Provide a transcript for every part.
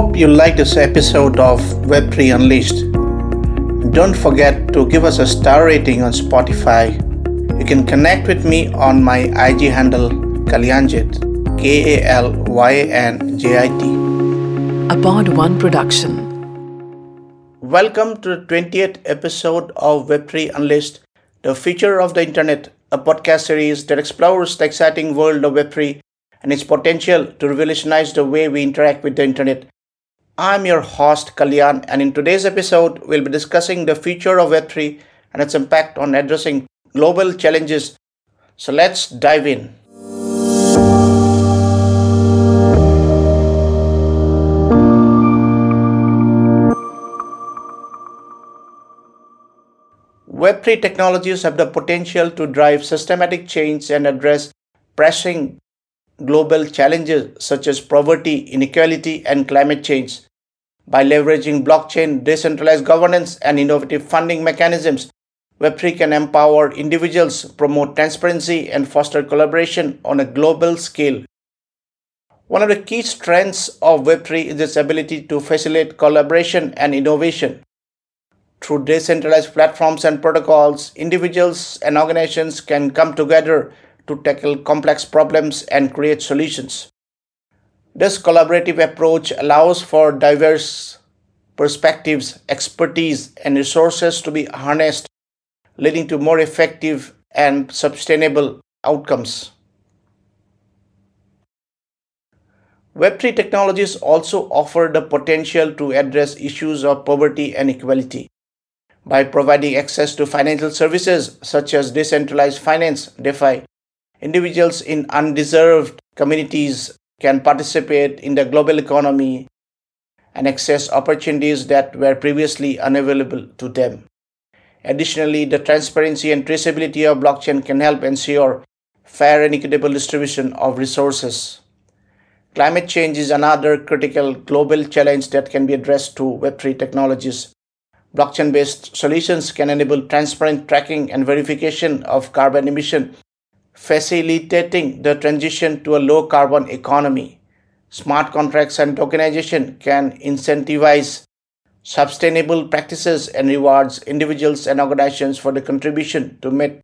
hope you like this episode of Web3 Unleashed. Don't forget to give us a star rating on Spotify. You can connect with me on my IG handle Kalyanjit, K A L Y N J I T. A Pod One production. Welcome to the 20th episode of Web3 Unleashed, the future of the internet, a podcast series that explores the exciting world of Web3 and its potential to revolutionize the way we interact with the internet. I'm your host Kalyan, and in today's episode, we'll be discussing the future of Web3 and its impact on addressing global challenges. So let's dive in. Web3 technologies have the potential to drive systematic change and address pressing global challenges such as poverty, inequality, and climate change. By leveraging blockchain, decentralized governance, and innovative funding mechanisms, Web3 can empower individuals, promote transparency, and foster collaboration on a global scale. One of the key strengths of Web3 is its ability to facilitate collaboration and innovation. Through decentralized platforms and protocols, individuals and organizations can come together to tackle complex problems and create solutions. This collaborative approach allows for diverse perspectives, expertise, and resources to be harnessed, leading to more effective and sustainable outcomes. Web3 technologies also offer the potential to address issues of poverty and equality. By providing access to financial services such as decentralized finance, DeFi, individuals in undeserved communities can participate in the global economy and access opportunities that were previously unavailable to them. Additionally, the transparency and traceability of blockchain can help ensure fair and equitable distribution of resources. Climate change is another critical global challenge that can be addressed through Web3 technologies. Blockchain based solutions can enable transparent tracking and verification of carbon emission facilitating the transition to a low carbon economy. Smart contracts and tokenization can incentivize sustainable practices and rewards individuals and organizations for the contribution to, mit-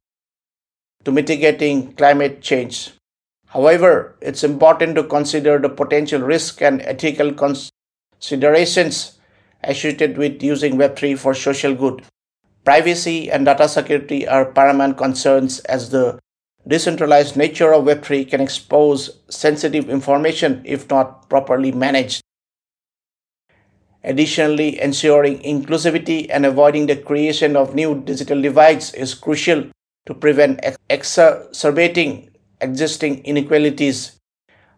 to mitigating climate change. However, it's important to consider the potential risk and ethical considerations associated with using Web3 for social good. Privacy and data security are paramount concerns as the decentralized nature of Web3 can expose sensitive information if not properly managed. Additionally, ensuring inclusivity and avoiding the creation of new digital divides is crucial to prevent exacerbating existing inequalities.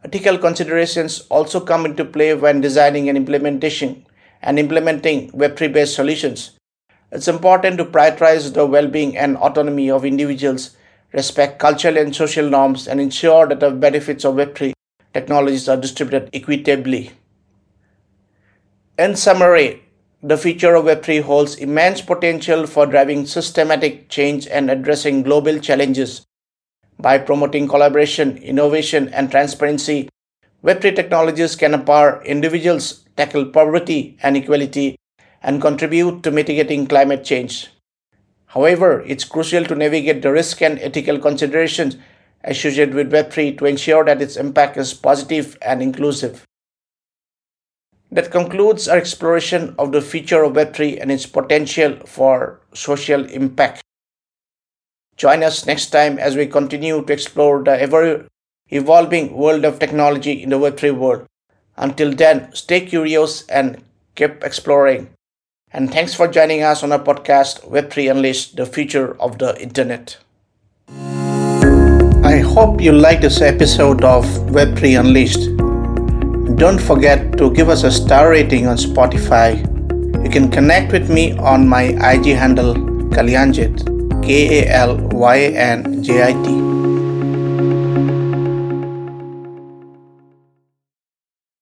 Ethical considerations also come into play when designing and implementation and implementing Web3 based solutions. It's important to prioritize the well being and autonomy of individuals respect cultural and social norms, and ensure that the benefits of Web3 technologies are distributed equitably. In summary, the future of Web3 holds immense potential for driving systematic change and addressing global challenges. By promoting collaboration, innovation, and transparency, Web3 technologies can empower individuals, tackle poverty and inequality, and contribute to mitigating climate change. However, it's crucial to navigate the risk and ethical considerations associated with Web3 to ensure that its impact is positive and inclusive. That concludes our exploration of the future of Web3 and its potential for social impact. Join us next time as we continue to explore the ever evolving world of technology in the Web3 world. Until then, stay curious and keep exploring. And thanks for joining us on our podcast, Web3 Unleashed, the future of the internet. I hope you liked this episode of Web3 Unleashed. Don't forget to give us a star rating on Spotify. You can connect with me on my IG handle, Kalyanjit, K A L Y N J I T.